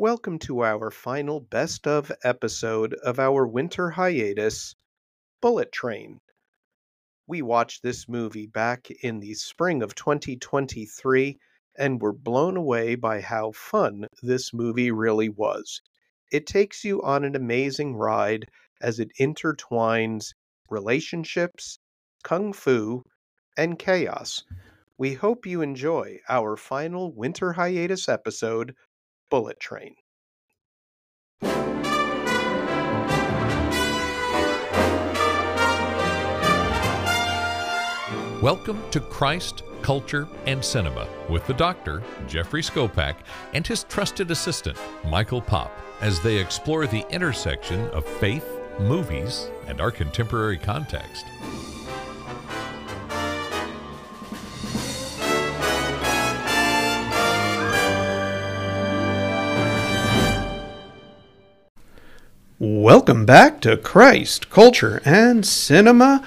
Welcome to our final best of episode of our winter hiatus, Bullet Train. We watched this movie back in the spring of 2023 and were blown away by how fun this movie really was. It takes you on an amazing ride as it intertwines relationships, kung fu, and chaos. We hope you enjoy our final winter hiatus episode, Bullet Train. Welcome to Christ, Culture, and Cinema with the doctor, Jeffrey Skopak, and his trusted assistant, Michael Pop, as they explore the intersection of faith, movies, and our contemporary context. Welcome back to Christ, Culture, and Cinema.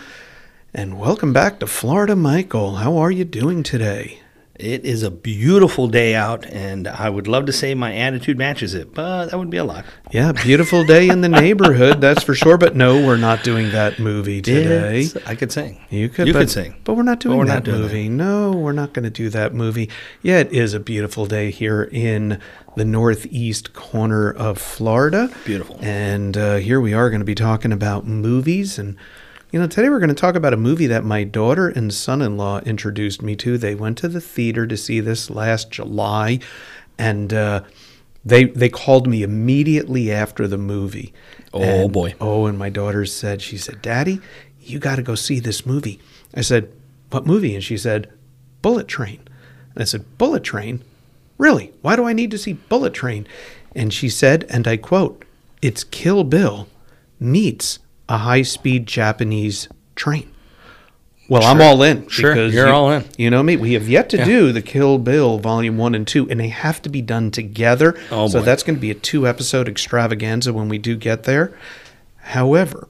And welcome back to Florida, Michael. How are you doing today? It is a beautiful day out, and I would love to say my attitude matches it, but that would be a lot. Yeah, beautiful day in the neighborhood, that's for sure. But no, we're not doing that movie today. It's- I could sing. You could, You but, could sing. but we're not doing we're that not doing movie. No, we're not going to do that movie. Yeah, it is a beautiful day here in the northeast corner of Florida. Beautiful. And uh, here we are going to be talking about movies. And, you know, today we're going to talk about a movie that my daughter and son in law introduced me to. They went to the theater to see this last July. And, uh, they, they called me immediately after the movie. Oh, And- boy. Oh, and my daughter said, she said, Daddy, you got to go see this movie. I said, What movie? And she said, Bullet Train. And I said, Bullet Train? Really? Why do I need to see Bullet Train? And she said, and I quote, It's Kill Bill meets a high speed Japanese train. Well, I'm all in. Sure, you're you- all in. You know me. We have yet to Yeah. do the Kill Bill Volume One and Two, and they have to be done together. Oh, so boy. that's going to be a two episode extravaganza when we do get there. However,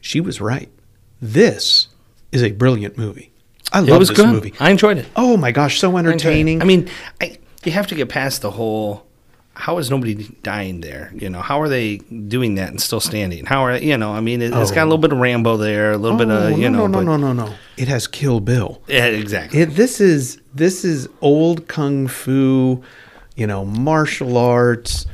she was right. This is a brilliant movie. I love this good. movie. I enjoyed it. Oh my gosh, so I entertaining. I mean, I, you have to get past the whole. How is nobody dying there? You know, how are they doing that and still standing? How are you know? I mean, it, has got a little oh. bit of Rambo there, a little bit Oh, of you no, know. no, but, no, no, no, no. It has Kill Bill. Yeah, exactly. It, this is this is old kung fu, you know, martial arts,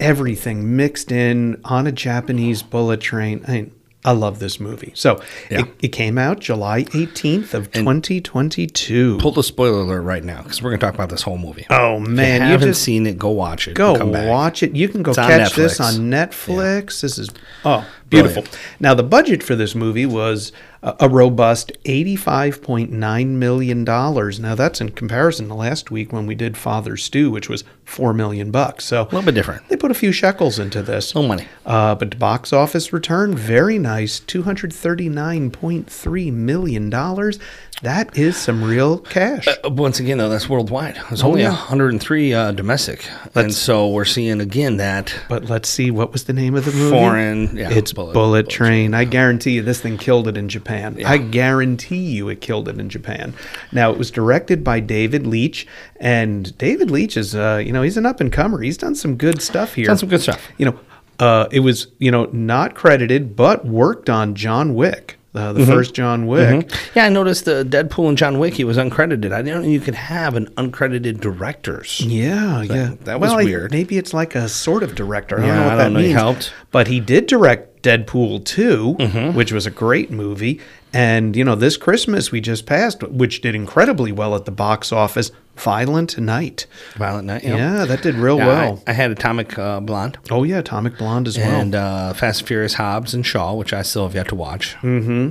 everything mixed in on a Japanese bullet train. I mean, I love this movie. So Yeah. it, it came out July 18th of 2022. Pull the spoiler alert right now because we're going to talk about this whole movie. oh man, if you haven't just seen it, go watch it. go come back. watch it. You can go It's on catch this on Netflix. This is oh beautiful. Brilliant. Now the budget for this movie was a, robust eighty-five point nine million dollars. Now that's in comparison to last week when we did Father Stu, which was four million bucks. So A little bit different. they put a few shekels into this. No money. Uh, but the box office return, very nice, two hundred thirty-nine point three million dollars. That is some real cash. Uh, Once again, though, that's worldwide. There's only yeah. 103 uh, domestic, and so we're seeing again that But let's see, what was the name of the movie? Foreign, yeah, it's Bullet, Bullet- Bullet Train. I guarantee you, this thing killed it in Japan. I guarantee you, it killed it in Japan. Now, it was directed by David Leitch, and David Leitch is, uh, you know, he's an up and comer. He's done some good stuff here. Done some good stuff. You know, uh, it was, you know, not credited, but worked on John Wick, uh, Mm-hmm. the first John Wick. yeah, I noticed the Deadpool and John Wick. He was uncredited. I didn't know you could have an uncredited directors. Yeah, yeah. that was Well, I- weird. maybe it's like a sort of director. I don't Yeah, know what I that don't know. He means. helped. But he did direct Deadpool 2, Mm-hmm. which was a great movie. And, you know, this Christmas we just passed, which did incredibly well at the box office, Violent Night. Violent Night. Yeah, that did real Yeah, well. I, I had Atomic uh, Blonde oh, yeah, Atomic Blonde as well. and uh, Fast and Furious Hobbs and Shaw, which I still have yet to watch. Mm-hmm.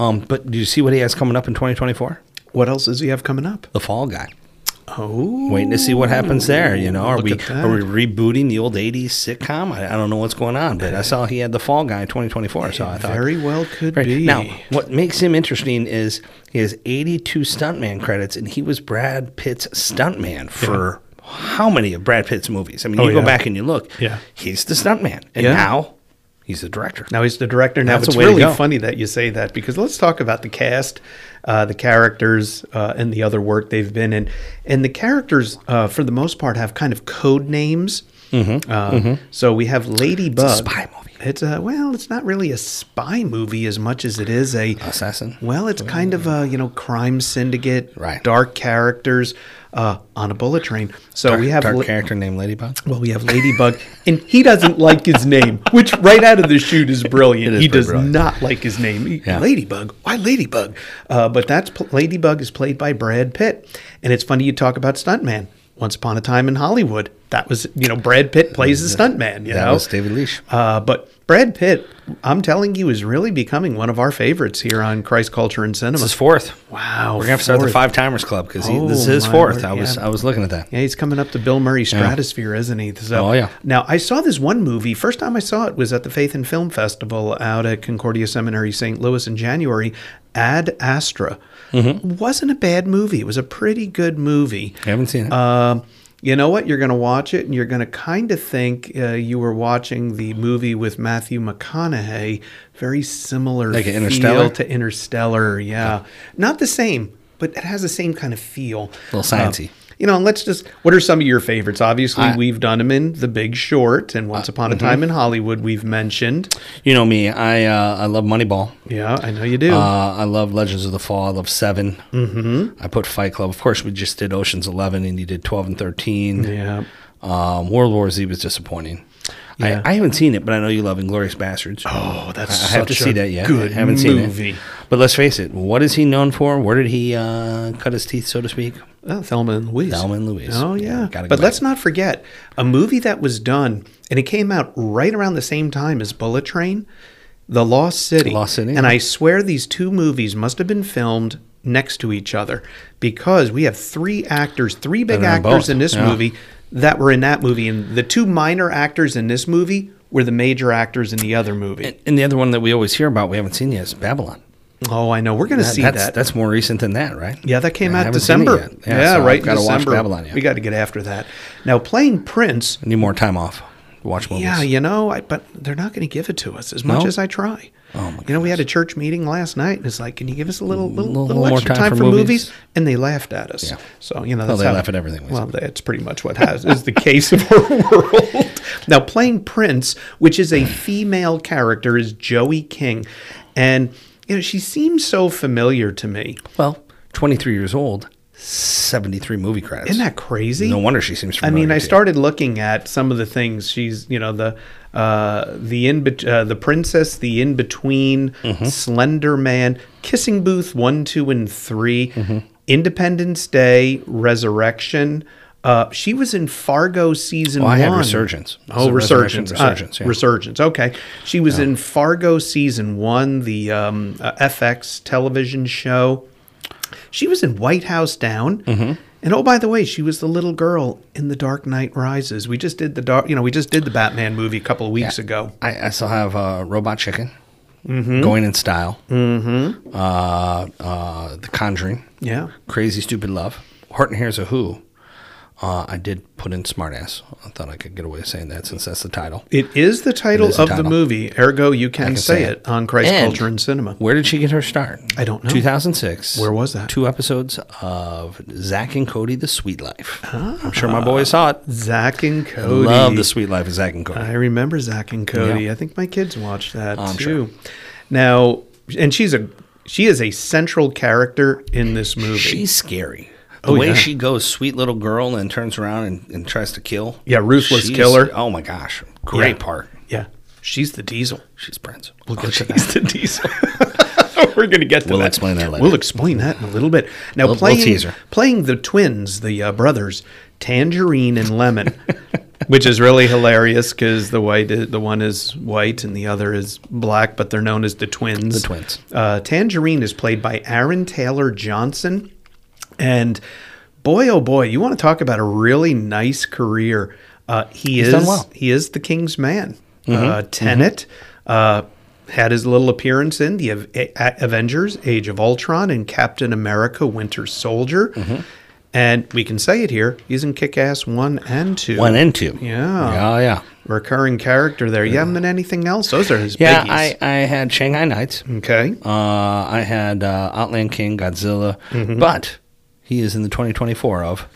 Um, but do you see what he has coming up in 2024? what else does he have coming up? The Fall Guy. Oh, Waiting to see what happens there. You know, are we are we rebooting the old '80s sitcom? I, I don't know what's going on, but I saw he had the Fall Guy in 2024. So I thought very well could Right. be. Now, what makes him interesting is he has 82 stuntman credits, and he was Brad Pitt's stuntman for how many of Brad Pitt's movies? I mean, Oh, you go back and you look. Yeah. he's the stuntman, and Yeah. now he's the director. Now he's the director. Now That's it's the way to really funny that you say that because let's talk about the cast uh, the characters uh, and the other work they've been in. And the characters, uh, for the most part, have kind of code names. Uh, So we have Ladybug. Mm-hmm. spy movie. It's a well, it's not really a spy movie as much as it is a Assassin? Well, it's kind of a you know crime syndicate, Right. Dark characters uh, on a bullet train. So we have dark li- character named Ladybug. well, we have Ladybug, and he doesn't like his name, which right out of the chute is brilliant. Is he does brilliant. not like his name. Yeah. Ladybug, why Ladybug? Uh, but that's Ladybug is played by Brad Pitt, and it's funny you talk about stuntman. Once upon a time in Hollywood, that was you know Brad Pitt plays the stuntman. You That know, was David Leitch. uh, but Brad Pitt, I'm telling you, is really becoming one of our favorites here on Christ Culture and Cinema. This is fourth. wow, We're gonna have to start the fourth. five timers club because Oh, this is his my fourth. word, I was yeah. I was looking at that. Yeah, he's coming up to Bill Murray Stratosphere, isn't he? So, Oh, yeah. Now, I saw this one movie. First time I saw it was at the Faith and Film Festival out at Concordia Seminary, St. Louis in January. Ad Astra. Mm-hmm. Wasn't a bad movie. It was a pretty good movie. I haven't seen it. Um, you know what? You're going to watch it and you're going to kind of think uh, you were watching the movie with Matthew McConaughey. Very similar Like feel Interstellar? to Interstellar. Yeah. Not the same, but it has the same kind of feel. A little sciencey. Uh, you know, let's just, what are some of your favorites? Obviously, I- we've done them in The Big Short and Once Upon a mm-hmm. Time in Hollywood, we've mentioned. you know me. I uh, I love Moneyball. Yeah, I know you do. Uh, I love Legends of the Fall. I love 7 Mm-hmm. I put Fight Club. Of course, we just did Ocean's Eleven, and you did twelve and thirteen. yeah. Um, World War Z was disappointing. Yeah. I, I haven't seen it, but I know you love Inglourious Basterds. Oh, that's I have to see that yet. good I haven't seen it. But let's face it. What is he known for? Where did he uh, cut his teeth, so to speak? Oh, Thelma and Louise. Thelma and Louise. Oh Yeah, yeah. but let's not forget a movie that was done and it came out right around the same time as Bullet Train, The Lost City. Lost City, And. I swear these two movies must have been filmed next to each other because we have three actors, three big That are in actors both, in this yeah. movie that were in that movie and the two minor actors in this movie were the major actors in the other movie. And the other one that we always hear about, we haven't seen yet, is Babylon. oh, I know. We're going to see that's, that. That's more recent than that, right? Yeah, that came I out haven't seen it December. Yeah, Yeah, so right. I've gotta watch Babylon, yeah. We got to get after that. Now, playing Prince. I need more time off. Watch movies. Yeah, you know, I, but they're not going to give it to us as much No? as I try. Oh, my You know, we had a church meeting last night, and it's like, can you give us a little, little, Little- little, extra time time, for movies? movies? And they laughed at us. Yeah. So you know, Well, they how, laugh at everything we Well, that's pretty much what has is the case of our world. Now, playing Prince, which is a female character, is Joey King, and you know, she seems so familiar to me. Well, 23 years old, 73 movie credits. Isn't that crazy? No wonder she seems familiar. I mean, I you. started looking at some of the things she's, you know, the uh, the in uh, the princess, the in between, Mm-hmm. Slender Man, Kissing Booth one, two, and 3 Mm-hmm. Independence Day, Resurrection. Uh, she was in Fargo season Oh, I one. had Resurgence. Oh, So Resurrection, Resurgence. Uh, Resurgence, yeah. Resurgence. Okay. She was in Fargo season one, the um, uh, FX television show. She was in White House Down. Mm-hmm. And oh, by the way, she was the little girl in The Dark Knight Rises. We just did the dark, you know, we just did the Batman movie a couple of weeks ago. I, I still have uh, Robot Chicken, Mm-hmm. Going in Style, mm-hmm. uh, uh, The Conjuring, Yeah. Crazy Stupid Love, Horton Hears a Who. Uh, I did put in Smartass. I thought I could get away with saying that since that's the title. It is the title is the of the title. movie. Ergo, you can, can say, it. it. on Christ And- Culture and Cinema. Where did she get her start? I don't know. 2006. Where was that? Two episodes of Zack and Cody, The Suite Life. I'm sure my boys saw it. Zack and Cody. Love The Suite Life of Zack and Cody. I remember Zack and Cody. Yeah. I think my kids watched that I'm too. Now, and she's a she is a central character in this movie. She's scary. The Oh, way yeah. she goes, sweet little girl, and turns around and, and tries to kill. Yeah, ruthless She's- killer. Oh my gosh, great Yeah. part. yeah, she's the Diesel. She's Prince. We'll Oh, to she's that. the diesel. We're going to get to We'll that. explain that later. We'll explain that in a little bit. Now, Little- playing teaser. playing the twins, the uh, brothers, Tangerine and Lemon, which is really hilarious because the white the one is white and the other is black, but they're known as the twins. The twins. Uh, Tangerine is played by Aaron Taylor Johnson, and boy, oh boy, you want to talk about a really nice career. Uh, he is done well. Mm-hmm. he is the King's Man. Uh, Tenet uh, had his little appearance in the A- Avengers: Age of Ultron and Captain America: Winter Soldier. Mm-hmm. And we can say it here. He's in Kick Ass 1 and 2. One and two. Yeah. Yeah, yeah. recurring character there. You haven't been anything else. Those are his Yeah, biggies. I, I had Shanghai Nights. okay. Uh, I had uh, Outlaw King, Godzilla, Mm-hmm. but he is in the 2024 of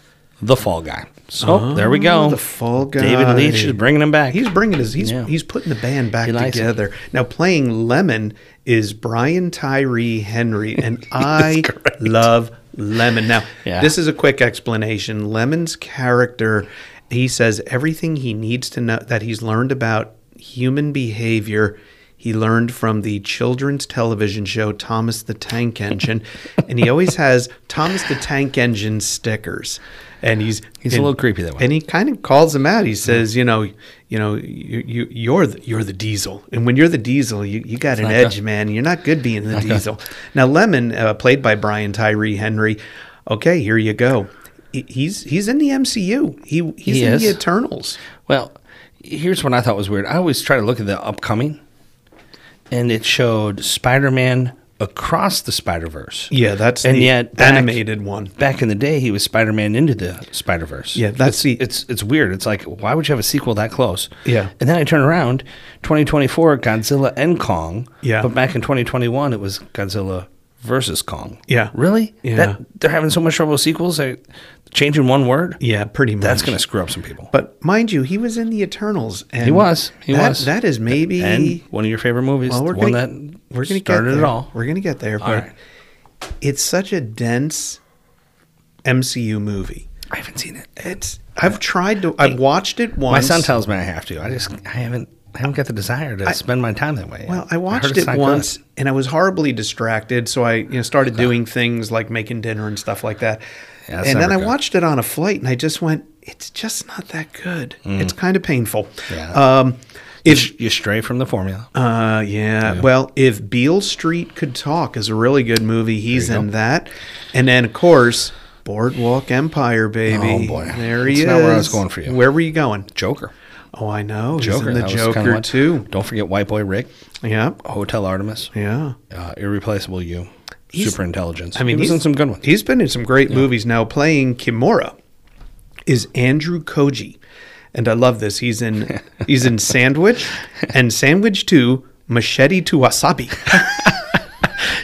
The Fall Guy. So oh. there we go. Oh, The Fall Guy. David Leitch is bringing him back. He's bringing his. He's Yeah. he's putting the band back He likes it. together. Now playing Lemon is Brian Tyree Henry, and I love Lemon. Now Yeah. this is a quick explanation. Lemon's character, he says everything he needs to know that he's learned about human behavior. He learned from the children's television show Thomas the Tank Engine, and he always has Thomas the Tank Engine stickers. And he's He's a little creepy that way. and he kind of calls him out. He says, "You know, you know, you, you you're the, you're the diesel, and when you're the diesel, you, you got an edge, good. man. You're not good being the diesel." Now, Lemon, uh, played by Brian Tyree Henry. Okay, here you go. He- He's he's in the MCU. He he's He in is. the Eternals. Well, here's what I thought was weird. I always try to look at the upcoming, and it showed Spider Man across the Spider Verse. Yeah, that's And the yet back- animated one. Back in the day, he was Spider Man into the Spider Verse. Yeah, that's the It's it's weird. It's like why would you have a sequel that close? Yeah. And then I turn around, 2024 Godzilla and Kong. Yeah. But back in 2021 it was Godzilla versus Kong. Yeah. Really? Yeah. That, they're having so much trouble with sequels. They changing one word. yeah, pretty much. That's going to screw up some people. But mind you, he was in the Eternals. And he was. He that- was. That is maybe and one of your favorite movies. Well, we're the one gonna, that we're gonna started get there. it all. We're gonna get there, All but right. it's such a dense MCU movie. I haven't seen it. It's I've tried to. I've watched it once. My son tells me I have to. I just I haven't I haven't got the desire to spend my time that way. Well, I watched it's it once, good. and I was horribly distracted. So I, you know, started doing things like making dinner and stuff like that. Yeah, and then I watched it on a flight, and I just went, "It's just not that good. It's kind of painful." Mm. Yeah. Um, if You, stray from the formula. Uh, yeah. Well, if Beale Street Could Talk is a really good movie, he's in go. that. And then, of course, Boardwalk Empire, baby. Oh, boy. There he That's is. not where I was going for you. Where were you going? Joker. Oh, I know. He's Joker. in the Joker, too. Don't forget White Boy Rick, Yeah. Hotel Artemis, Yeah. uh, Irreplaceable You, He's- Super Intelligence. I mean, he he's in some good ones. He's been in some great movies now. Playing Kimura is Andrew Koji, and I love this. He's in he's in Sandwich and Sandwich Two, Machete to Wasabi.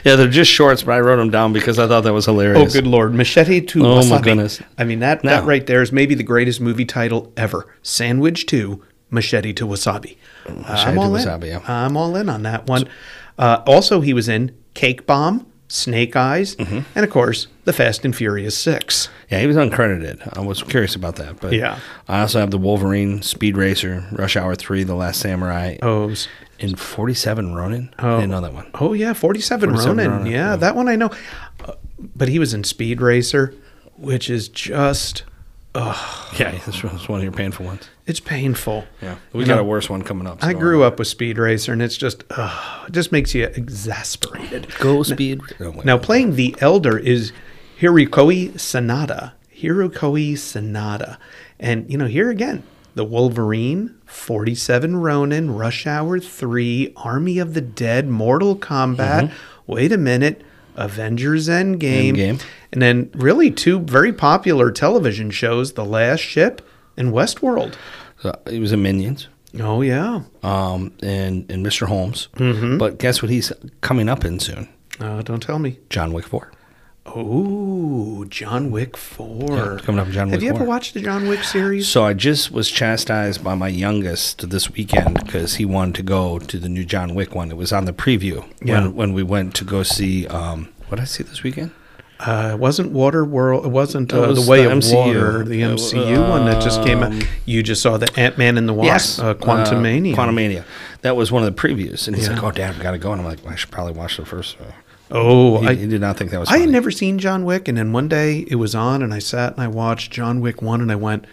Yeah, they're just shorts, but I wrote them down because I thought that was hilarious. Oh, good lord, Machete to Wasabi. Oh, Wasabi. my goodness. I mean that No. that right there is maybe the greatest movie title ever. Sandwich Two, Machete to Wasabi. I'm to all in. Wasabi, yeah. I'm all in on that one. Uh, also, he was in Cake Bomb, Snake Eyes, Mm-hmm. and of course, The Fast and Furious Six. Yeah, he was uncredited. I was curious about that, but Yeah. I also have the Wolverine, Speed Racer, Rush Hour Three, The Last Samurai, Oh, in Forty Seven Ronin. I didn't know that one. Oh yeah, 47, 47 Ronin. Ronin, Yeah, yeah. that one I know. Uh, but he was in Speed Racer, which is just Ugh. Yeah, this was one of your painful ones. it's painful. Yeah, we You got know, a worse one coming up. I grew up with Speed Racer, and it's just uh, it just makes you exasperated. Go Speed. Oh, wait. Now playing the Elder is Hiroyuki Sanada. Hiroyuki Sanada, and you know here again the Wolverine, 47 Ronin, Rush Hour 3, Army of the Dead, Mortal Kombat. Wait a minute, Avengers Endgame. Endgame. And then really two very popular television shows, The Last Ship and Westworld. So he was in Minions. Oh yeah. um, and and Mr. Holmes. Mm-hmm. But guess what? He's coming up in soon. Uh, don't tell me. John Wick Four. Oh, John Wick 4. Yeah, it's coming up John Have Wick you ever watched the John Wick series? So I just was chastised by my youngest this weekend because he wanted to go to the new John Wick one. It was on the preview Yeah. when when we went to go see. Um, what did I see this weekend? Uh, it wasn't Water World. It wasn't uh, It was the Way the of MCU. Water, the Uh, MCU one that just came out. um, You just saw the Ant Man and the Wasp, uh, Quantum Mania. Quantumania. That was one of the previews, and he's Yeah. like, "Oh, Dad, we got to go." And I'm like, "I should probably watch the first. one." Oh, He, I, he did not think that was. I had never seen John Wick, and then one day it was on, and I sat and I watched John Wick one, and I went,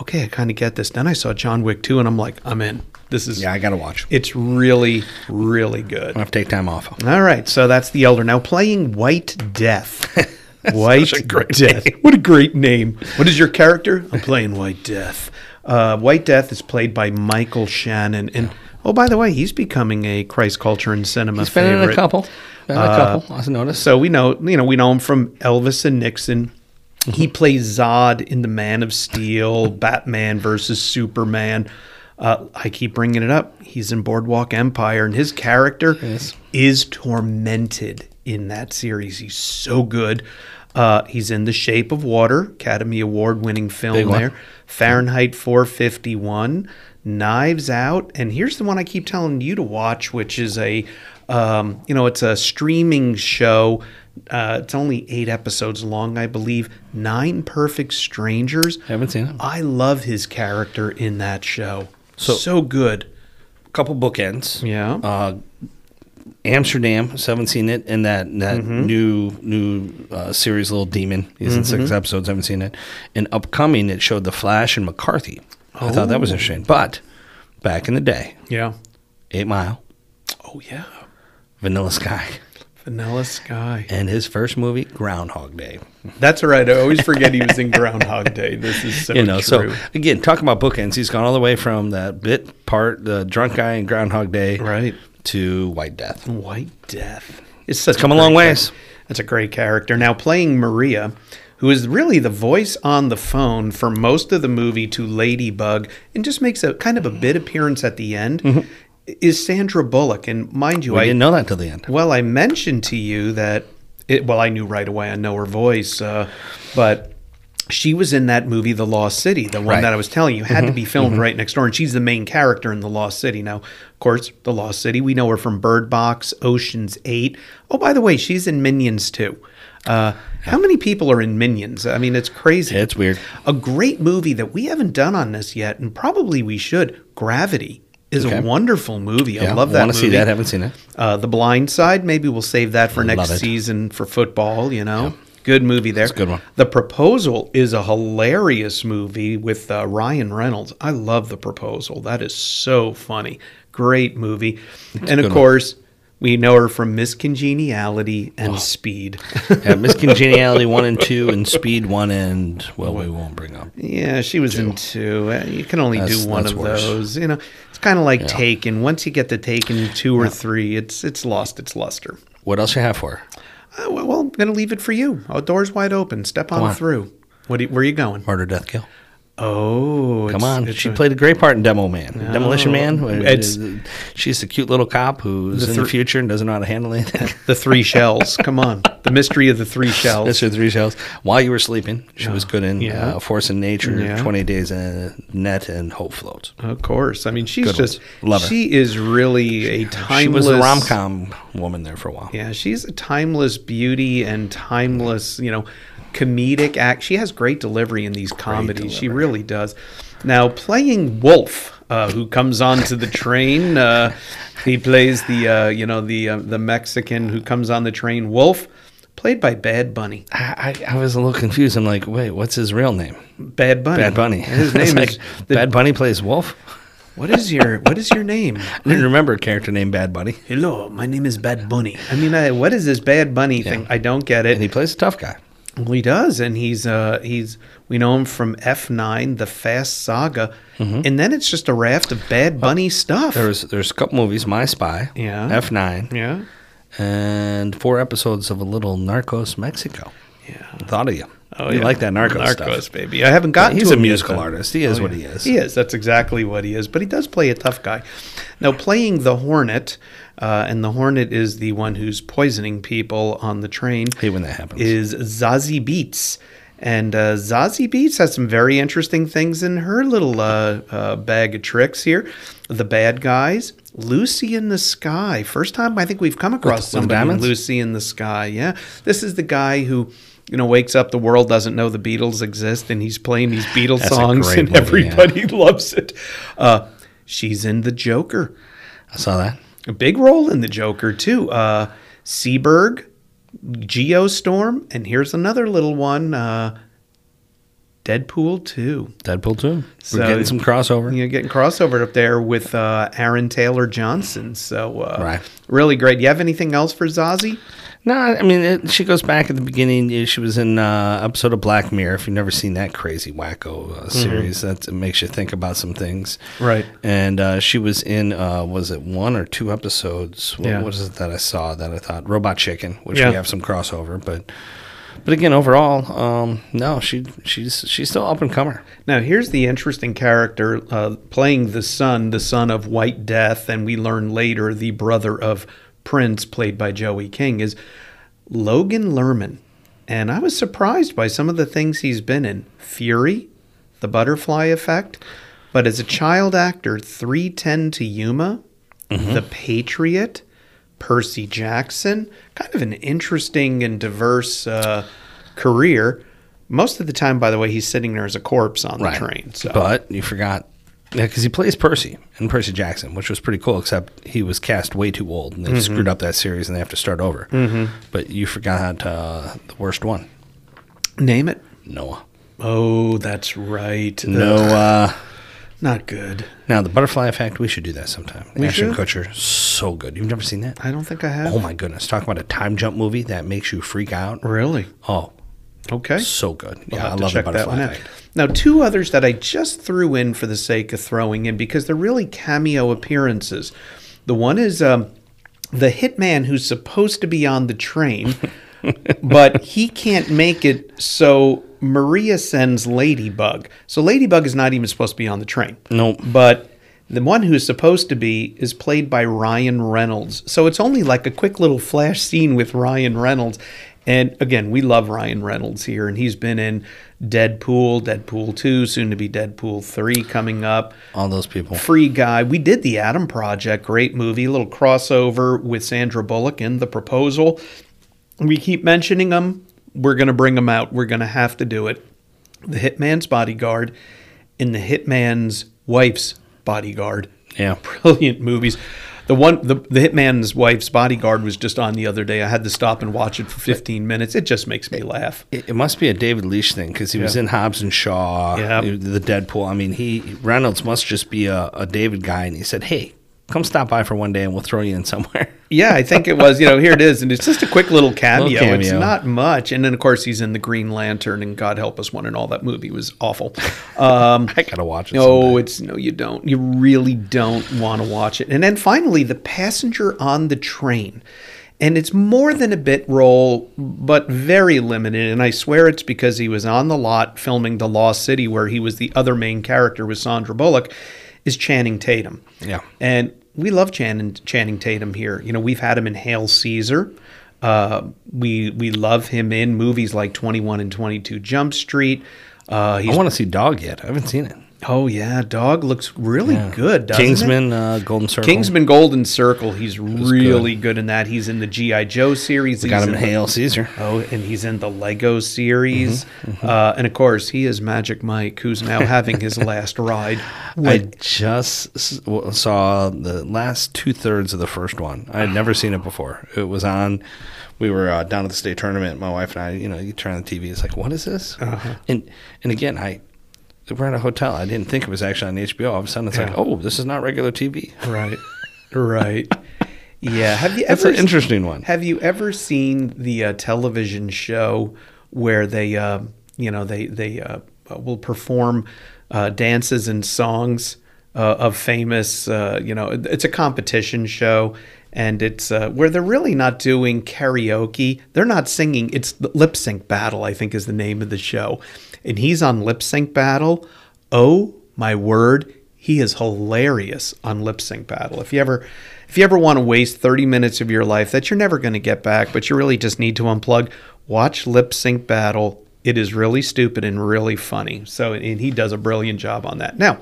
"Okay, I kind of get this." Then I saw John Wick two, and I'm like, "I'm in. This is Yeah, I got to watch. it's really, really good." I have to take time off. All right, so that's the Elder. Now playing White Death. White such a great Death. What a great name. What is your character? I'm playing White Death. Uh, White Death is played by Michael Shannon. And oh, by the way, he's becoming a Christ Culture and Cinema He's been favorite. in a couple. Been in a couple. I noticed. So we know, you know, we know him from Elvis and Nixon. He plays Zod in The Man of Steel, Batman versus Superman. Uh, I keep bringing it up. He's in Boardwalk Empire, and his character is tormented in that series. He's so good. Uh, he's in The Shape of Water, Academy Award winning film Big one. there. Fahrenheit 451, Knives Out, and here's the one I keep telling you to watch, which is a, um, you know, it's a streaming show. Uh, it's only eight episodes long, I believe. Nine Perfect Strangers. I Haven't seen it. I love his character in that show. So, So- good. couple bookends. Yeah. Uh, Amsterdam, so haven't seen it, and that that Mm-hmm. new new uh, series, Little Demon. He's in six episodes. Haven't seen it. And upcoming, it showed the Flash and McCarthy. I thought that was Oh. interesting. But back in the day, yeah. Eight Mile, Oh yeah. Vanilla Sky, Vanilla Sky. and his first movie, Groundhog Day. That's right. I always forget he was in Groundhog Day. This is so you know, true. so again, talk about bookends. He's gone all the way from that bit part, the drunk guy in Groundhog Day, right. to White Death. White Death. It's such come a great long char- ways. That's a great character. Now playing Maria, who is really the voice on the phone for most of the movie to Ladybug, and just makes a kind of a bit appearance at the end, is Sandra Bullock. And mind you, Mm-hmm. We I didn't know that till the end. well, I mentioned to you that it. Well, I knew right away. I know her voice, uh, but she was in that movie, The Lost City, the one Right. Mm-hmm. that I was telling you had to be filmed right next door, and she's the main character in The Lost City. Now, of course, The Lost City, we know her from Bird Box, Ocean's Eight. Oh, by the way, she's in Minions too. Uh, how many people are in Minions? I mean, it's crazy. It's weird. A great movie that we haven't done on this yet, and probably we should. Gravity is Okay. a wonderful movie. I love that. Want to see that? Haven't seen it. Uh, the Blind Side, maybe we'll save that for next it. season for football, you know. Good movie there. Good one. The Proposal is a hilarious movie with uh, Ryan Reynolds. I love The Proposal. That is so funny. Great movie. and good of one. We know her from Miss Congeniality and Speed. Yeah, Miss Congeniality one and two, and Speed one and well, we won't bring up. yeah, she was in two. Uh, You can only That's- do one of worse. those. You know, it's kind of like Taken. Once you get to Taken two or three, it's it's lost its luster. What else you have for her? Uh, well, well, I'm going to leave it for you. Oh, doors wide open. Step on, on. through. What? You, where are you going? Murder, Death, Kill. Oh, Come on, she a- played a great part in Demo Man, Demolition Man. It's- she's a cute little cop who's The in thr- the future and doesn't know how to handle anything. the three shells. Come on, the mystery of the three shells. Mr. Three Shells. While you were sleeping, she was good in Yeah. uh, Force in Nature, Yeah. 20 Days in Net, and Hope Floats. Of course. I mean, she's Good just. Love her. she is really a timeless. She was a rom com woman there for a while. Yeah, she's a timeless beauty and timeless, you know, comedic act. She has great delivery in these comedies. She really does. Now, playing Wolf, uh, who comes onto the train, uh, he plays the, uh, you know, the uh, the Mexican who comes on the train. Wolf, played by Bad Bunny. I, I, I was a little confused. I'm like, wait, what's his real name? Bad Bunny. Bad Bunny. His name like, is the- Bad Bunny plays Wolf. What is your What is your name? I didn't remember a character named Bad Bunny. Hello, my name is Bad Bunny. I mean, I, what is this Bad Bunny thing? I don't get it. And he plays a tough guy. Well, he does, and he's uh he's we know him from F nine, the Fast Saga, and then it's just a raft of Bad Bunny stuff. There's there's a couple movies, My Spy, Yeah. F9, yeah, and four episodes of a little Narcos Mexico. yeah. Thought of you. Oh, you yeah. like that Narcos, Narcos, stuff. baby. I haven't gotten. He's to a him yet, musical artist. He is Oh, what yeah. he is. He is. That's exactly what he is. But he does play a tough guy. Now, playing the Hornet, uh, and the Hornet is the one who's poisoning people on the train. Hate when that happens. is Zazie Beetz. And uh, Zazie Beetz has some very interesting things in her little uh, uh, bag of tricks here. The bad guys, Lucy in the Sky. First time I think we've come across with somebody diamonds? Lucy in the Sky. Yeah, this is the guy who. You know, wakes up, the world doesn't know the Beatles exist, and he's playing these Beatles songs, and movie, everybody loves it. Uh, she's in The Joker. I saw that. A big role in the Joker too. Uh, Seberg, Geostorm, and here's another little one. Uh, Deadpool two. Deadpool 2. We're So- getting some crossover. You're getting crossover up there with uh, Aaron Taylor Johnson. So uh, Right. really great. You have anything else for Zazie? No, I mean, it, she goes back at the beginning. She was in uh, episode of Black Mirror. If you've never seen that crazy wacko uh, series, that makes you think about some things. Right. And uh, she was in, uh, was it one or two episodes? What Yeah. what is it that I saw that I thought? Robot Chicken, which Yeah. we have some crossover, but But again, overall, um, no, she she's she's still up and comer. Now, here's the interesting character uh, playing the son, the son of White Death, and we learn later the brother of Prince, played by Joey King, is Logan Lerman. And I was surprised by some of the things he's been in Fury, The Butterfly Effect, but as a child actor, 310 to Yuma, The Patriot, Percy Jackson, kind of an interesting and diverse uh, career. Most of the time, by the way, he's sitting there as a corpse on the train. So. But you forgot, yeah, because he plays Percy in Percy Jackson, which was pretty cool. Except he was cast way too old, and they screwed up that series, and they have to start over. Mm-hmm. But you forgot uh, the worst one, Name it. Noah. Oh, that's right. Noah. Not good. Now the Butterfly Effect, we should do that sometime. We Ashton should? Kutcher, so good. You've never seen that? I don't think I have. Oh my goodness! Talk about a time jump movie that makes you freak out. Really? Oh, Okay. so good. I'll Yeah, I love the Butterfly. Effect. Now, two others that I just threw in for the sake of throwing in because they're really cameo appearances. The one is um, the hitman who's supposed to be on the train, but he can't make it, so Maria sends Ladybug. So Ladybug is not even supposed to be on the train. Nope. But the one who's supposed to be is played by Ryan Reynolds. So it's only like a quick little flash scene with Ryan Reynolds. And again, we love Ryan Reynolds here, and he's been in Deadpool, Deadpool 2, soon to be Deadpool 3 coming up. All those people. Free Guy. We did The Adam Project, great movie, a little crossover with Sandra Bullock in The Proposal. We keep mentioning them. We're going to bring them out. We're going to have to do it. The Hitman's Bodyguard and The Hitman's Wife's Bodyguard. Yeah. Brilliant movies. The one, the, the Hitman's Wife's Bodyguard was just on the other day. I had to stop and watch it for 15 minutes. It just makes me laugh. It, it must be a David Leitch thing because he was Yeah. in Hobbs and Shaw, Yeah. the Deadpool. I mean, he Reynolds must just be a, a David guy, and he said, "Hey, come stop by for one day, and we'll throw you in somewhere." Yeah, I think it was. You know, here it is, and it's just a quick little cameo. Little It's not much, and then of course he's in the Green Lantern, and God help us, one and all that movie was awful. Um, I gotta watch it. no, someday. it's no, you don't. You really don't want to watch it. And then finally, the passenger on the train. And it's more than a bit role, but very limited. And I swear it's because he was on the lot filming The Lost City, where he was the other main character with Sandra Bullock, is Channing Tatum. Yeah. And we love Channing, Channing Tatum here. You know, we've had him in Hail Caesar. Uh, we we love him in movies like 21 and 22 Jump Street. Uh, he's I want to see Dog yet. I haven't seen it. Oh yeah, dog looks really good. Doesn't Kingsman, uh, Golden Circle. Kingsman Golden Circle. He's really good. in that. He's in the GI Joe series. got He's him in Hail Caesar. Oh, and he's in the Lego series. Mm-hmm, Uh, and of course, he is Magic Mike, who's now having his last ride. I just saw the last two thirds of the first one. I had never seen it before. It was on. We were uh, down at the state tournament. My wife and I, you know, you turn on the TV. It's like, what is this? Uh-huh. And and again, I we're at a hotel. I didn't think it was actually on HBO. All of a sudden, it's like, oh, this is not regular TV. right, right. Yeah. Have you That's an interesting one. Have you ever seen the uh, television show where they, uh, you know, they they uh, will perform uh, dances and songs uh, of famous, uh, you know, it's a competition show, and it's uh, where they're really not doing karaoke. They're not singing. It's the lip sync battle. I think is the name of the show, and he's on lip sync battle. Oh my word, he is hilarious on lip sync battle. If you ever if you ever want to waste 30 minutes of your life that you're never going to get back, but you really just need to unplug, watch lip sync battle. It is really stupid and really funny. So and he does a brilliant job on that. Now,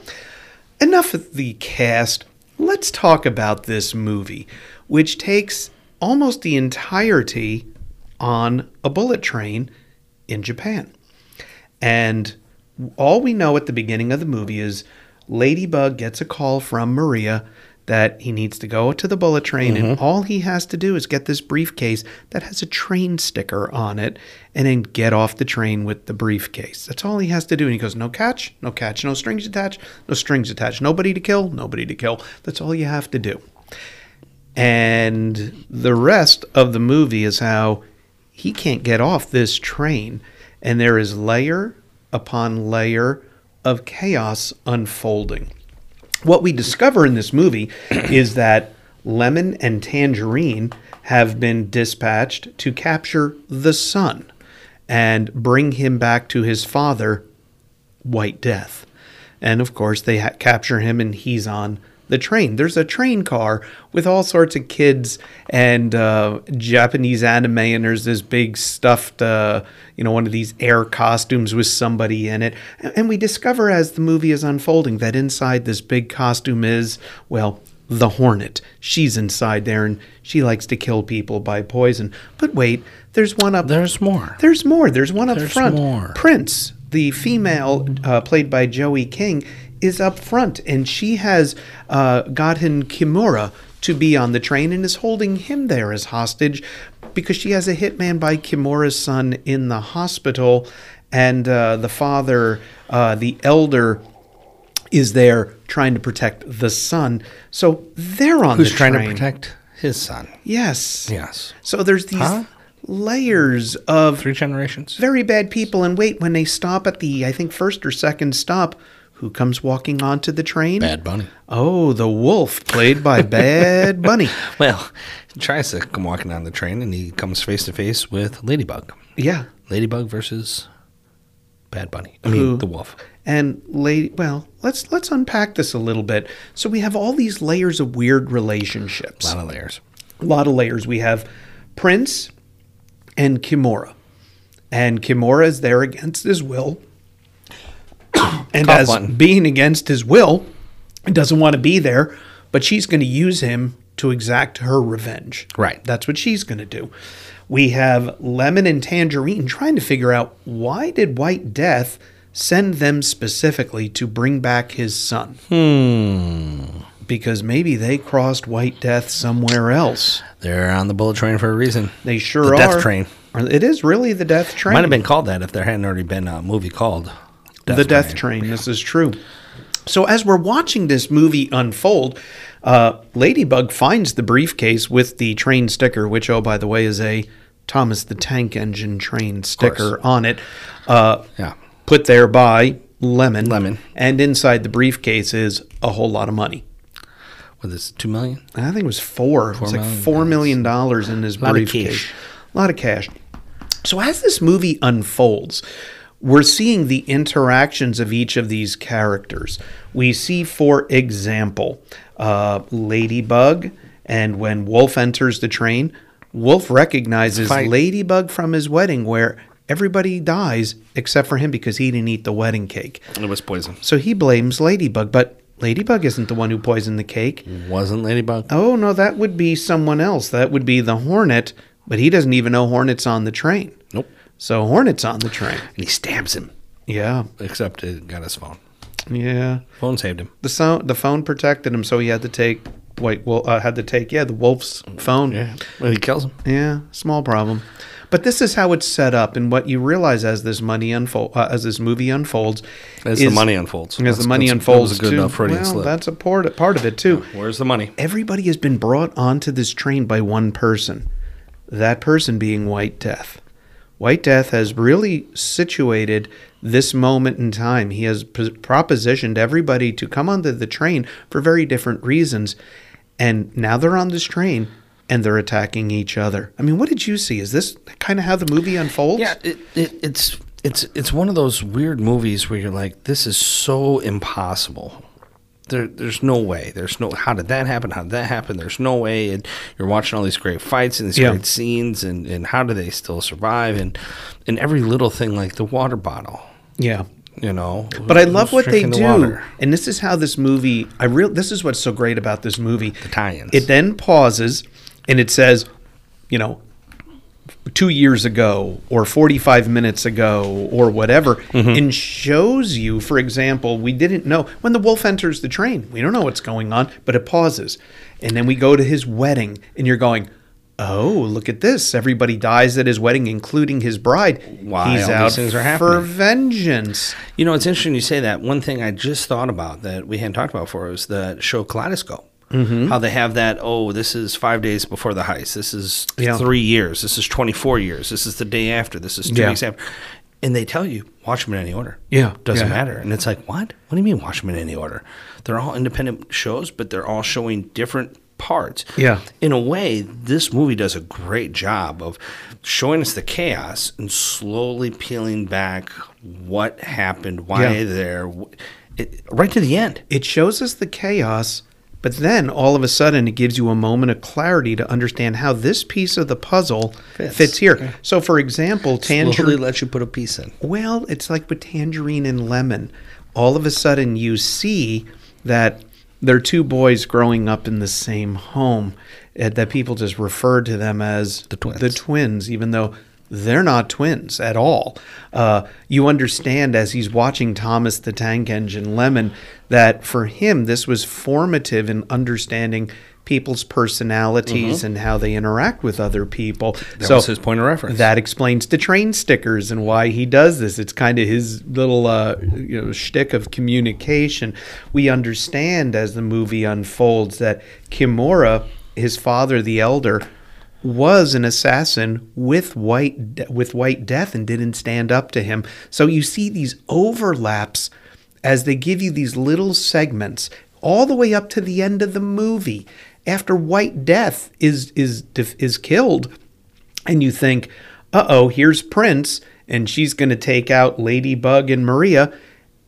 enough of the cast. Let's talk about this movie, which takes almost the entirety on a bullet train in Japan. And all we know at the beginning of the movie is Ladybug gets a call from Maria that he needs to go to the bullet train, and mm-hmm. all he has to do is get this briefcase that has a train sticker on it and then get off the train with the briefcase. That's all he has to do. And he goes, No catch, no catch, no strings attached, no strings attached, nobody to kill, nobody to kill. That's all you have to do. And the rest of the movie is how he can't get off this train. And there is layer upon layer of chaos unfolding. What we discover in this movie is that Lemon and Tangerine have been dispatched to capture the son. and bring him back to his father, White Death. And of course, they ha- capture him, and he's on the train. There's a train car with all sorts of kids and uh, Japanese anime, and there's this big stuffed, uh, you know, one of these air costumes with somebody in it. And we discover as the movie is unfolding that inside this big costume is, well, the Hornet. She's inside there and she likes to kill people by poison. But wait, there's one up. There's more. There's more. There's one up front. There's front. more. Prince, the female uh, played by Joey King, is up front, and she has uh, gotten Kimura to be on the train and is holding him there as hostage because she has a hitman by Kimura's son in the hospital, and uh, the father, uh, the elder, is there trying to protect the son. So they're on Who's the train. Who's trying to protect his son? Yes. Yes. So there's these Huh? layers of Three generations. very bad people. And wait, when they stop at the, I think, first or second stop, who comes walking onto the train? Bad Bunny. Oh, the wolf, played by Bad Bunny. Well, he tries to come walking on the train, and he comes face to face with Ladybug. Yeah. Ladybug versus Bad Bunny. I mean, Who- the wolf. And lady, well, let's let's unpack this a little bit. So we have all these layers of weird relationships. A lot of layers. a lot of layers. We have Prince and Kimura. And Kimura is there against his will. and as button. being against his will, doesn't want to be there, but she's going to use him to exact her revenge. Right. That's what she's going to do. We have Lemon and Tangerine trying to figure out why did White Death send them specifically to bring back his son? Hmm. Because maybe they crossed White Death somewhere else. They're on the bullet train for a reason. They sure The are. Death Train. It is really the Death Train. Might have been called that if there hadn't already been a movie called the Death Train. This is true. So as we're watching this movie unfold, uh, Ladybug finds the briefcase with the train sticker, which, oh, by the way, is a Thomas the Tank Engine train sticker on it. Uh, Yeah. put there by Lemon. Lemon. And inside the briefcase is a whole lot of money. With this two million. I think it was four. it was like four million dollars in his briefcase. A lot of cash. So as this movie unfolds, we're seeing the interactions of each of these characters. We see, for example, uh, Ladybug, and when Wolf enters the train, Wolf recognizes Fight. Ladybug from his wedding, where everybody dies except for him because he didn't eat the wedding cake. It was poison. So he blames Ladybug, but Ladybug isn't the one who poisoned the cake. Wasn't Ladybug? Oh no, that would be someone else. That would be the Hornet, but he doesn't even know Hornet's on the train. So Hornet's on the train. And he stabs him. Yeah, Except it got his phone. yeah. Phone saved him. The sound, the phone protected him, so he had to take. Wait, well, uh, had to take yeah the wolf's phone. Yeah. Well, he kills him. Yeah, small problem. But this is how it's set up, and what you realize as this money unfold, uh, as this movie unfolds, As the money unfolds. as That's- the money unfolds, That was a good too. enough Freudian well, slip. that's a part part of it too. Where's the money? everybody has been brought onto this train by one person. That person being White Death. White Death has really situated this moment in time. He has propositioned everybody to come onto the train for very different reasons. And now they're on this train and they're attacking each other. I mean, what did you see? Is this kind of how the movie unfolds? Yeah, it, it, it's it's it's one of those weird movies where you're like, this is so impossible. There, there's no way. There's no. How did that happen? How did that happen? There's no way. And you're watching all these great fights and these Yeah. great scenes, and, and how do they still survive? And and every little thing, like the water bottle, Yeah. you know. But I love what they the do, water? and this is how this movie. I real. This is what's so great about this movie. The tie-ins. It then pauses, and it says, you know, two years ago, or forty-five minutes ago, or whatever, Mm-hmm. and shows you. For example, we didn't know when the wolf enters the train. We don't know what's going on, but it pauses, and then we go to his wedding, and you're going. Oh, look at this. Everybody dies at his wedding, including his bride. Why He's all these out things are happening. for vengeance. You know, it's interesting you say that. One thing I just thought about that we hadn't talked about before was the show Kaleidoscope. Mm-hmm. How they have that, oh, this is five days before the heist. This is Yeah. three years. This is 24 years. This is the day after. This is two Yeah. weeks after. And they tell you, watch them in any order. Yeah, Doesn't yeah. matter. And it's like, what? What do you mean watch them in any order? They're all independent shows, but they're all showing different parts. Yeah. In a way, this movie does a great job of showing us the chaos and slowly peeling back what happened, why Yeah. there, it, right to the end. It shows us the chaos, but then all of a sudden it gives you a moment of clarity to understand how this piece of the puzzle fits, Fits. here. So, for example, Slowly tangerine. lets you put a piece in. Well, it's like with tangerine and lemon. All of a sudden, you see that they're two boys growing up in the same home, uh, that people just refer to them as The twins. The twins, even though they're not twins at all. Uh, you understand as he's watching Thomas the Tank Engine Lemon that for him, this was formative in understanding people's personalities and how they interact with other people. Mm-hmm. That was his point of reference. That explains the train stickers and why he does this. It's kind of his little, uh, you know, shtick of communication. We understand as the movie unfolds that Kimura, his father, the elder, was an assassin with white with white death and didn't stand up to him. So you see these overlaps as they give you these little segments all the way up to the end of the movie after white death is is is killed and you think, uh oh, here's Prince, and she's going to take out Ladybug and Maria,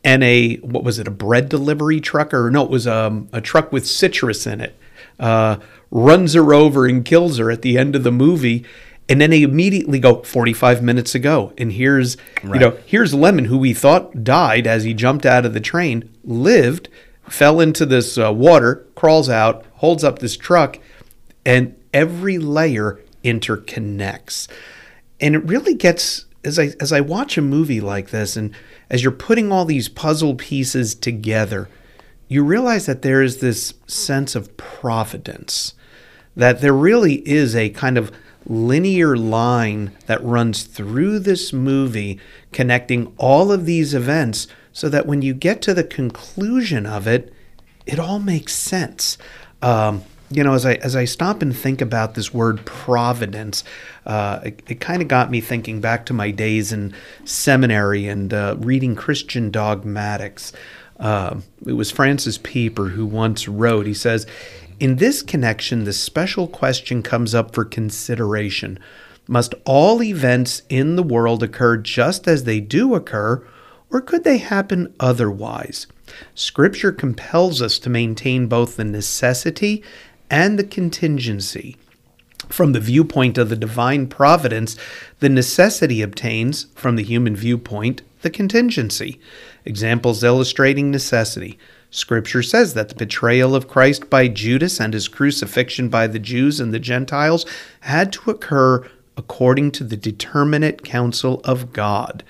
and a what was it, a bread delivery truck, or no, it was um, a truck with citrus in it, uh, runs her over and kills her at the end of the movie. And then they immediately go 45 minutes ago, and here's you know here's Lemon, who we thought died as he jumped out of the train, lived, fell into this uh, water, crawls out, holds up this truck, and every layer interconnects. And it really gets as i as i watch a movie like this and as you're putting all these puzzle pieces together you realize that there is this sense of providence that there really is a kind of linear line that runs through this movie connecting all of these events so that when you get to the conclusion of it it all makes sense. Um, you know, as I as I stop and think about this word providence, uh, it, it kind of got me thinking back to my days in seminary and uh, reading Christian dogmatics. Uh, it was Francis Pieper who once wrote. He says, "In this connection, the special question comes up for consideration: Must all events in the world occur just as they do occur?" or could they happen otherwise? Scripture compels us to maintain both the necessity and the contingency. From the viewpoint of the divine providence, the necessity obtains, from the human viewpoint, the contingency. Examples illustrating necessity. Scripture says that the betrayal of Christ by Judas and his crucifixion by the Jews and the Gentiles had to occur according to the determinate counsel of God.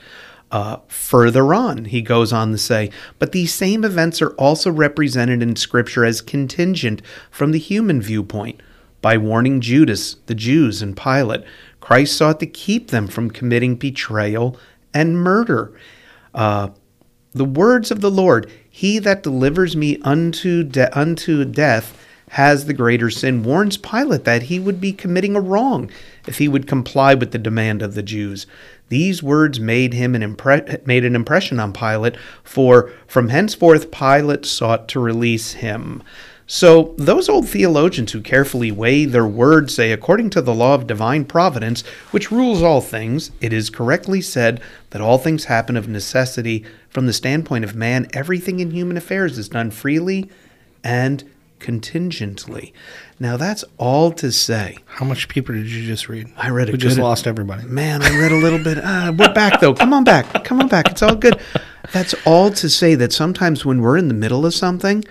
Uh, further on, he goes on to say, but these same events are also represented in Scripture as contingent from the human viewpoint. By warning Judas, the Jews, and Pilate, Christ sought to keep them from committing betrayal and murder. Uh, the words of the Lord, He that delivers me unto, de- unto death has the greater sin, warns Pilate that he would be committing a wrong if he would comply with the demand of the Jews. These words made him an impre- made an impression on Pilate, for from henceforth Pilate sought to release him. So those old theologians who carefully weigh their words say, according to the law of divine providence, which rules all things, it is correctly said that all things happen of necessity. From the standpoint of man, everything in human affairs is done freely and contingently. Now that's all to say. How much paper did you just read? I read a We just lost everybody. Man, I read a little bit. Uh, we're back though. Come on back. Come on back. It's all good. That's all to say that sometimes when we're in the middle of something,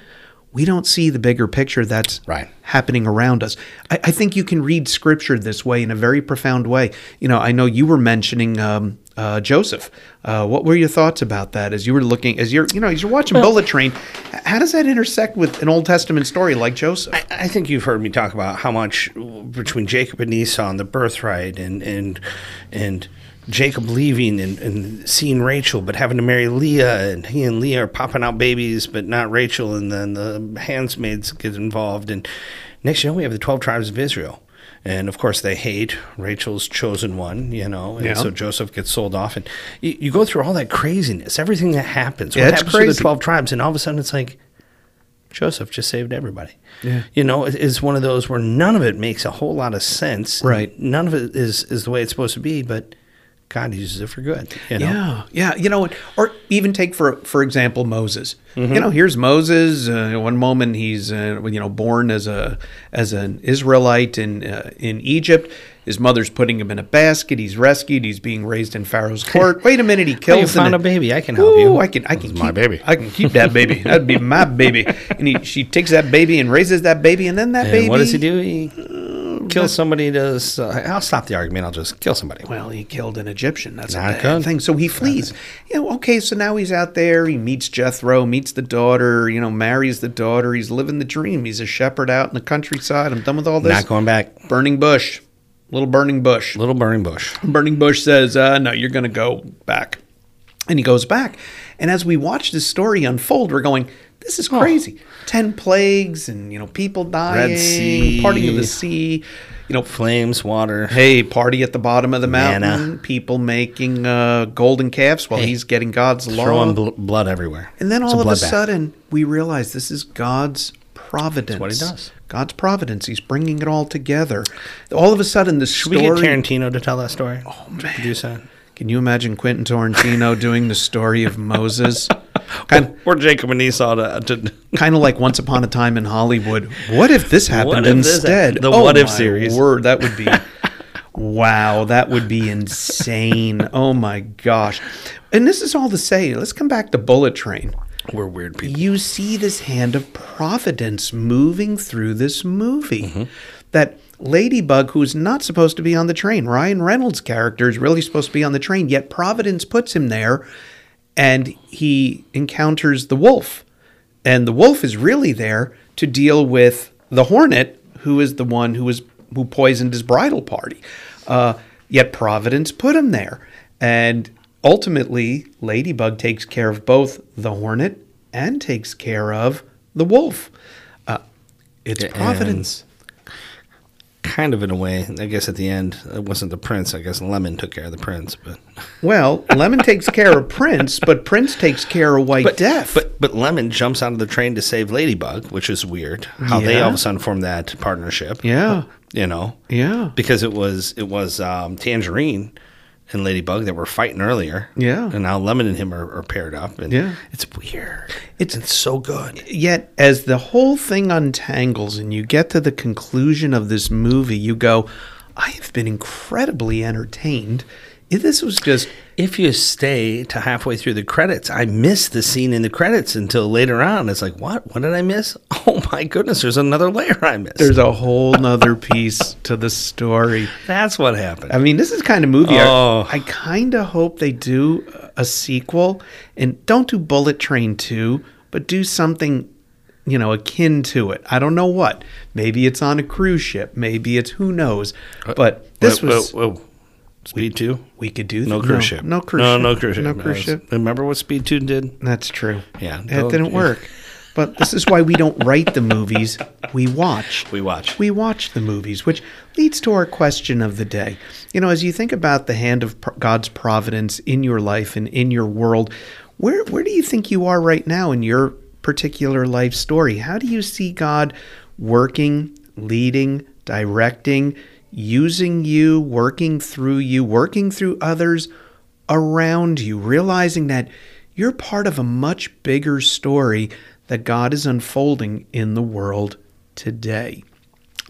we don't see the bigger picture that's Right. happening around us. I, I think you can read scripture this way in a very profound way. You know, I know you were mentioning um, uh, Joseph. Uh, what were your thoughts about that as you were looking, as you're, you know, as you're watching Bullet Train? How does that intersect with an Old Testament story like Joseph? I, I think you've heard me talk about how much between Jacob and Esau and the birthright and and and Jacob leaving and, and seeing Rachel but having to marry Leah and he and Leah are popping out babies but not Rachel and then the handsmaids get involved and next you know we have the 12 tribes of Israel and of course they hate Rachel's chosen one you know and Yeah. so Joseph gets sold off and you, you go through all that craziness everything that happens what Yeah, it's happens to the 12 tribes and all of a sudden it's like Joseph just saved everybody. Yeah. You know, it- it's one of those where none of it makes a whole lot of sense. Right. None of it is, is the way it's supposed to be, but God uses it for good. You know? Yeah, yeah. You know, or even take for for example Moses. Mm-hmm. You know, here's Moses. Uh, one moment he's uh, you know born as a as an Israelite in uh, in Egypt. His mother's putting him in a basket. He's rescued. He's being raised in Pharaoh's court. Wait a minute, he Oh, kills. you found a baby. I can help you. I can. I can. It's my baby. I can keep that baby. That'd be my baby. And he, she takes that baby and raises that baby, and then that And baby. what does he do? He kills somebody. Does uh, I'll stop the argument. I'll just kill somebody. Well, he killed an Egyptian. That's Not a bad good. thing. So he flees. You know, okay, so now he's out there. He meets Jethro, meets the daughter. You know, marries the daughter. He's living the dream. He's a shepherd out in the countryside. I'm done with all this. Not going back. burning bush, little burning bush. Little burning bush. Burning bush says, uh, "No, you're going to go back," and he goes back. And as we watch this story unfold, we're going, "This is crazy." Ten plagues, and you know, people dying, Red Sea. parting of the sea. You know, Flames, water. Hey, party at the bottom of the mountain. Manna. People making uh, golden calves while Hey, he's getting God's law. Throwing bl- blood everywhere. and then all of a sudden, we realize this is God's providence. what he does. God's providence. He's bringing it all together. All of a sudden, the Should we story. get Tarantino to tell that story? Oh man, produce that. Can you imagine Quentin Tarantino doing the story of Moses? Kind, Or Jacob and Esau to, to kind of like Once Upon a Time in Hollywood. What if this happened if instead? happened? The Oh What If series. Word, that would be. wow, that would be insane. Oh my gosh! And this is all to say. Let's come back to Bullet Train. we're weird people. You see this hand of providence moving through this movie. Mm-hmm. That Ladybug, who's not supposed to be on the train, Ryan Reynolds' character is really supposed to be on the train, yet Providence puts him there and he encounters the wolf. And the wolf is really there to deal with the hornet, who is the one who was who poisoned his bridal party. Uh, yet Providence put him there, and ultimately, Ladybug takes care of both the hornet and takes care of the wolf. Uh, it's And- Providence. Kind of in a way. I guess at the end, it wasn't the prince. I guess Lemon took care of the prince, but Well, Lemon takes care of Prince, but Prince takes care of White Death. But but Lemon jumps out of the train to save Ladybug, which is weird. How they all of a sudden formed that partnership. Yeah. you know. Yeah. because it was it was um, Tangerine and Ladybug that were fighting earlier. Yeah. and now Lemon and him are, are paired up. And Yeah. it's weird. It's- it's so good. Yet, as the whole thing untangles and you get to the conclusion of this movie, you go, I have been incredibly entertained. This was just, If you stay to halfway through the credits, I missed the scene in the credits until later on. It's like, what? What did I miss? Oh my goodness! There's another layer I missed. there's a whole nother piece to the story. That's what happened. I mean, this is kind of movie I- Oh. I, kind of hope they do a sequel and don't do Bullet Train 2, but do something, you know, akin to it. I don't know what. Maybe it's on a cruise ship. Maybe it's who knows. Uh, but this Whoa, was. whoa, whoa. Speed two. We could do No that. cruise ship. No cruise no, ship. No cruise ship. No cruise ship. Remember what Speed two did? That's true. Yeah, It don't- didn't yeah. work. But this is why we don't write the movies, we watch. We watch. We watch the movies, which leads to our question of the day. You know, as you think about the hand of God's providence in your life and in your world, where where do you think you are right now in your particular life story? How do you see God working, leading, directing, using you, working through you, working through others around you, realizing that you're part of a much bigger story that God is unfolding in the world today.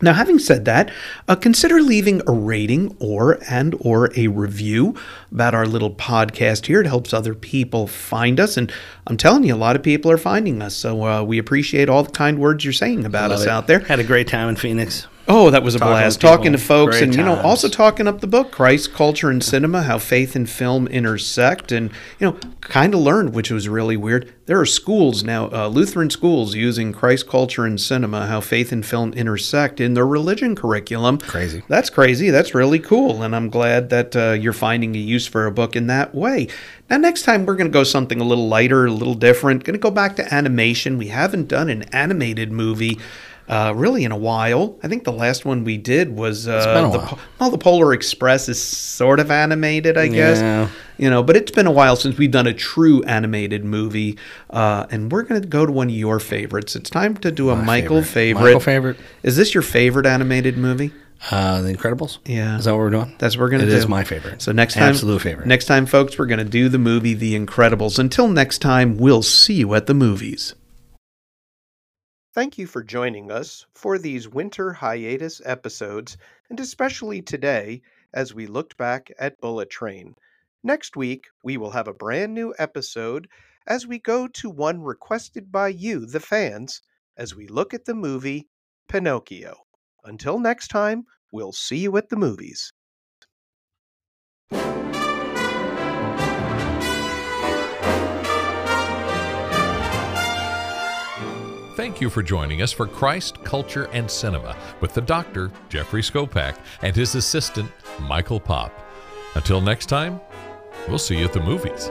Now, having said that, uh, consider leaving a rating or and or a review about our little podcast here. It helps other people find us, and I'm telling you, a lot of people are finding us. So uh, we appreciate all the kind words you're saying about us out there. Had a great time in Phoenix. Oh, that was a Talking blast. to. Talking to folks Great and, you know, times. also talking up the book, Christ, Culture, and Cinema, How Faith and Film Intersect. And, you know, kind of learned, which was really weird. There are schools now, uh, Lutheran schools, using Christ, Culture, and Cinema, How Faith and Film Intersect in their religion curriculum. Crazy. That's crazy. That's really cool. And I'm glad that uh, you're finding a use for a book in that way. Now, next time we're going to go something a little lighter, a little different. Going to go back to animation. We haven't done an animated movie uh, really in a while. I think the last one we did was uh, been a the while. Well, the Polar Express is sort of animated, I guess. Yeah. You know, but it's been a while since we've done a true animated movie, uh, and we're going to go to one of your favorites. It's time to do a Michael favorite. favorite. Michael favorite. Is this your favorite animated movie? Uh, the Incredibles. Yeah. Is that what we're doing? That's what we're gonna It do. is my favorite. So next time, absolute favorite. Next time, folks, we're going to do the movie The Incredibles. Until next time, we'll see you at the movies. Thank you for joining us for these winter hiatus episodes, and especially today as we looked back at Bullet Train. Next week, we will have a brand new episode as we go to one requested by you, the fans, as we look at the movie Pinocchio. Until next time, we'll see you at the movies. Thank you for joining us for Christ, Culture, and Cinema with the doctor, Jeffrey Skopak, and his assistant, Michael Pop. Until next time, we'll see you at the movies.